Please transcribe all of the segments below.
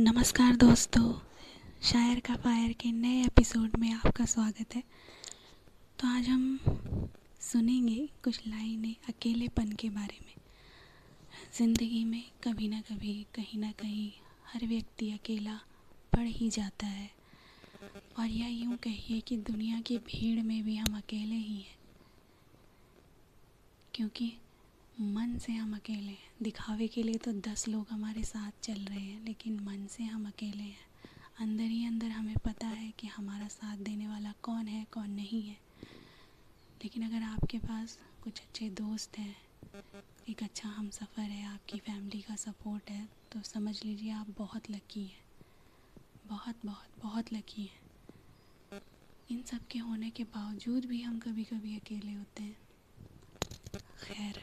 नमस्कार दोस्तों, शायर का फायर के नए एपिसोड में आपका स्वागत है। तो आज हम सुनेंगे कुछ लाइनें अकेलेपन के बारे में। ज़िंदगी में कभी ना कभी, कहीं ना कहीं हर व्यक्ति अकेला पड़ ही जाता है। और या यूँ कहिए कि दुनिया की भीड़ में भी हम अकेले ही हैं। क्योंकि मन से हम अकेले हैं। दिखावे के लिए तो दस लोग हमारे साथ चल रहे हैं, लेकिन मन से हम अकेले हैं। अंदर ही अंदर हमें पता है कि हमारा साथ देने वाला कौन है, कौन नहीं है। लेकिन अगर आपके पास कुछ अच्छे दोस्त हैं, एक अच्छा हम सफ़र है, आपकी फैमिली का सपोर्ट है तो समझ लीजिए आप बहुत लकी हैं। बहुत बहुत बहुत लकी हैं। इन सब के होने के बावजूद भी हम कभी कभी अकेले होते हैं। खैर,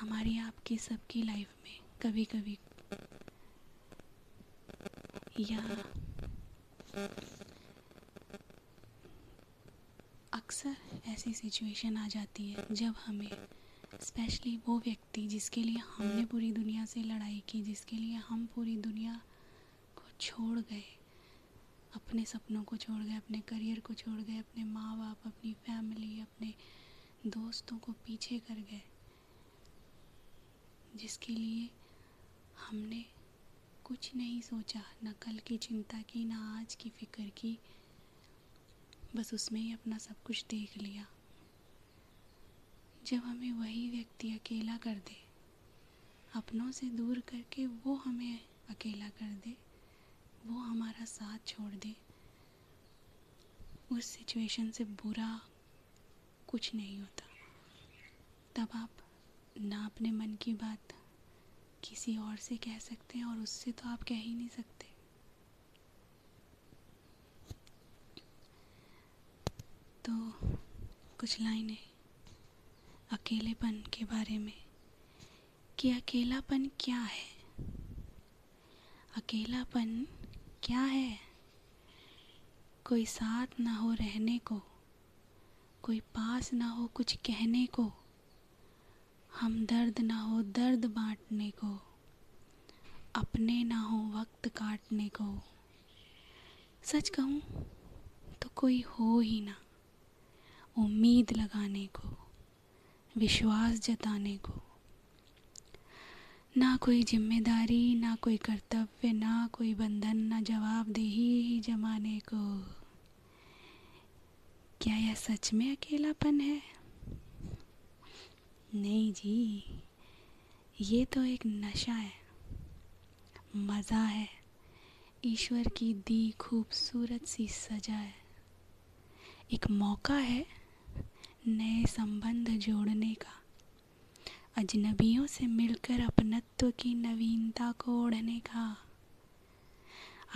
हमारी आपकी सबकी लाइफ में कभी कभी या अक्सर ऐसी सिचुएशन आ जाती है जब हमें स्पेशली वो व्यक्ति जिसके लिए हमने पूरी दुनिया से लड़ाई की, जिसके लिए हम पूरी दुनिया को छोड़ गए, अपने सपनों को छोड़ गए, अपने करियर को छोड़ गए, अपने माँ बाप अपनी फैमिली अपने दोस्तों को पीछे कर गए, जिसके लिए हमने कुछ नहीं सोचा, न कल की चिंता की, ना आज की फ़िक्र की। बस उसमें ही अपना सब कुछ देख लिया। जब हमें वही व्यक्ति अकेला कर दे, अपनों से दूर करके वो हमें अकेला कर दे, वो हमारा साथ छोड़ दे, उस सिचुएशन से बुरा कुछ नहीं होता। तब आप ना अपने मन की बात किसी और से कह सकते हैं और उससे तो आप कह ही नहीं सकते। तो कुछ लाइनें अकेलेपन के बारे में कि अकेलापन क्या है? अकेलापन क्या है? कोई साथ ना हो रहने को कोई पास ना हो कुछ कहने को हम दर्द ना हो दर्द बांटने को, अपने ना हो वक्त काटने को। सच कहूँ तो कोई हो ही ना उम्मीद लगाने को, विश्वास जताने को। ना कोई ज़िम्मेदारी, ना कोई कर्तव्य, ना कोई बंधन, ना जवाबदेही जमाने को। क्या यह सच में अकेलापन है? नहीं जी, ये तो एक नशा है। मज़ा है। ईश्वर की दी खूबसूरत सी सजा है। एक मौका है नए संबंध जोड़ने का। अजनबियों से मिलकर अपनत्व की नवीनता को ओढ़ने का।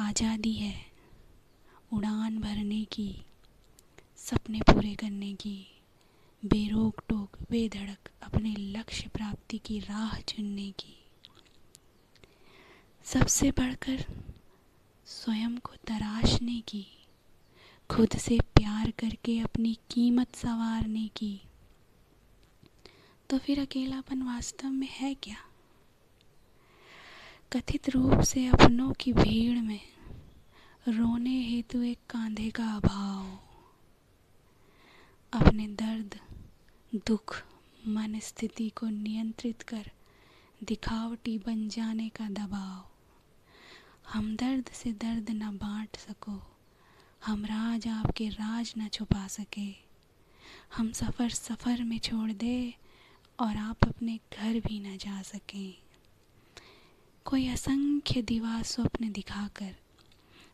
आज़ादी है उड़ान भरने की। सपने पूरे करने की। बेरोक टोक, बेधड़क अपने लक्ष्य प्राप्ति की राह चुनने की। सबसे बढ़कर स्वयं को तराशने की। खुद से प्यार करके अपनी कीमत संवारने की। तो फिर अकेलापन वास्तव में है क्या? कथित रूप से अपनों की भीड़ में रोने हेतु एक कांधे का अभाव। अपने दर्द, दुख मन स्थिति को नियंत्रित कर दिखावटी बन जाने का दबाव। हम दर्द से दर्द न बांट सको, हम राज आपके राज न छुपा सके। हम सफ़र सफ़र में छोड़ दे और आप अपने घर भी न जा सकें। कोई असंख्य दीवार स्वप्न दिखाकर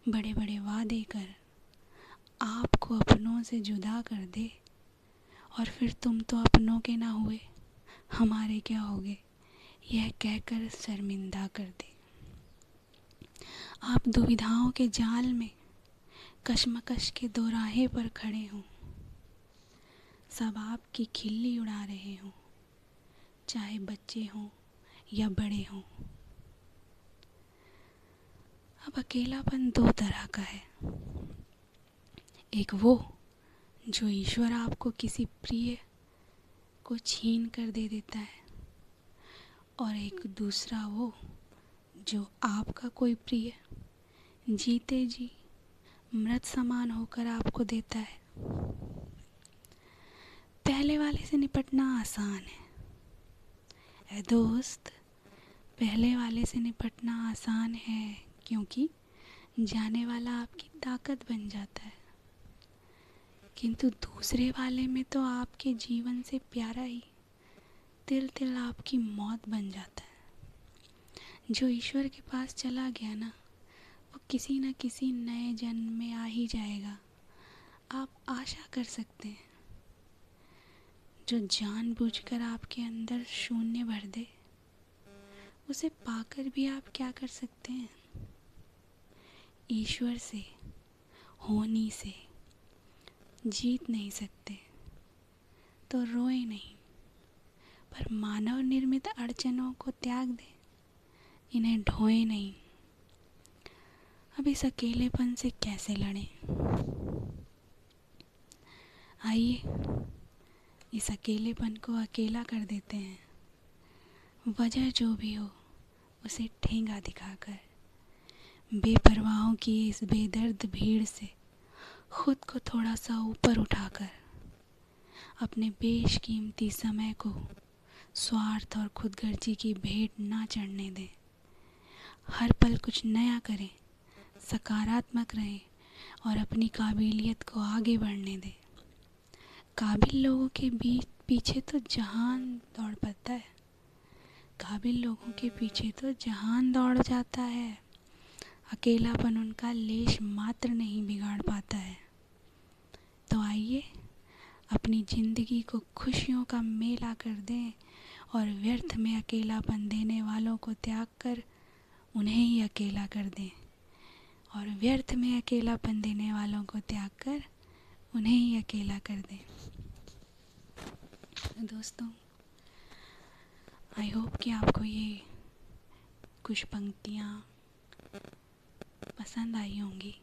बड़े बड़े वादे कर, आपको अपनों से जुदा कर दे। और फिर तुम तो अपनों के ना हुए। हमारे क्या होगे? यह कहकर शर्मिंदा कर दे। आप दुविधाओं के जाल में कशमकश के दोराहे पर खड़े हों। सब आपकी खिल्ली उड़ा रहे हों, चाहे बच्चे हों या बड़े हों। अब अकेलापन दो तरह का है। एक वो जो ईश्वर आपको किसी प्रिय को छीन कर दे देता है, और एक दूसरा वो जो आपका कोई प्रिय जीते जी, मृत समान होकर आपको देता है। पहले वाले से निपटना आसान है। ए दोस्त, पहले वाले से निपटना आसान है क्योंकि जाने वाला आपकी ताकत बन जाता है। किंतु दूसरे वाले में तो आपके जीवन से प्यारा ही तिल तिल आपकी मौत बन जाता है। जो ईश्वर के पास चला गया ना, वो किसी न किसी नए जन्म में आ ही जाएगा। आप आशा कर सकते हैं, जो जानबूझकर आपके अंदर शून्य भर दे, उसे पाकर भी आप क्या कर सकते हैं? ईश्वर से, होनी से जीत नहीं सकते। तो रोए नहीं। पर मानव निर्मित अड़चनों को त्याग दे। इन्हें ढोए नहीं। अब इस अकेलेपन से कैसे लड़ें? आइए, इस अकेलेपन को अकेला कर देते हैं। वजह जो भी हो, उसे ठेंगा दिखाकर। बेपरवाहों की इस बेदर्द भीड़ से खुद को थोड़ा सा ऊपर उठाकर, अपने बेशकीमती समय को स्वार्थ और खुदगर्जी की भेंट ना चढ़ने दें। हर पल कुछ नया करें, सकारात्मक रहें और अपनी काबिलियत को आगे बढ़ने दें। काबिल लोगों के बीच, पीछे तो जहान दौड़ पड़ता है। काबिल लोगों के पीछे तो जहान दौड़ जाता है। अकेलापन उनका लेश मात्र नहीं बिगाड़ पाता है। तो आइए, अपनी ज़िंदगी को खुशियों का मेला कर दें और व्यर्थ में अकेलापन देने वालों को त्याग कर उन्हें ही अकेला कर दें। और व्यर्थ में अकेलापन देने वालों को त्याग कर उन्हें ही अकेला कर दें। दोस्तों आई होप कि आपको ये कुछ पंक्तियाँ पसंद आई होंगी।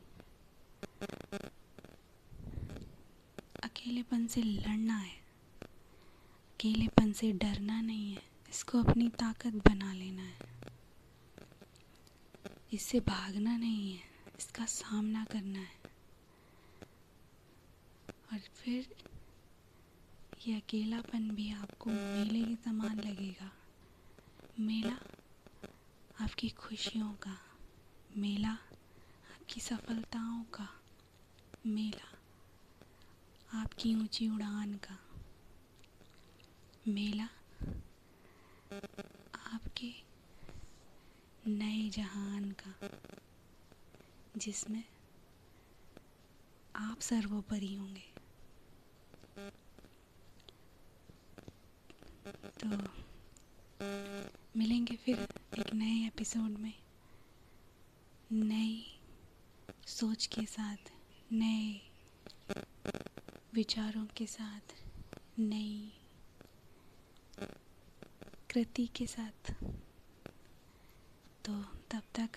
अकेलेपन से लड़ना है। अकेलेपन से डरना नहीं है। इसको अपनी ताकत बना लेना है। इससे भागना नहीं है। इसका सामना करना है। और फिर ये अकेलापन भी आपको मेले के समान लगेगा। मेला आपकी खुशियों का मेला आपकी सफलताओं का मेला, आपकी ऊँची उड़ान का मेला, आपके नए जहान का, जिसमें आप सर्वोपरि होंगे। तो मिलेंगे फिर एक नए एपिसोड में, नई सोच के साथ, नए विचारों के साथ, नई कृति के साथ। तो तब तक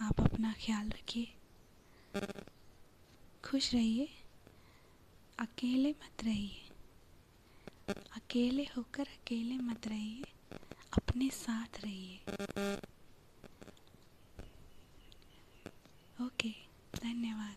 आप अपना ख्याल रखिए। खुश रहिए। अकेले मत रहिए। अकेले होकर अकेले मत रहिए। अपने साथ रहिए। ओके। धन्यवाद।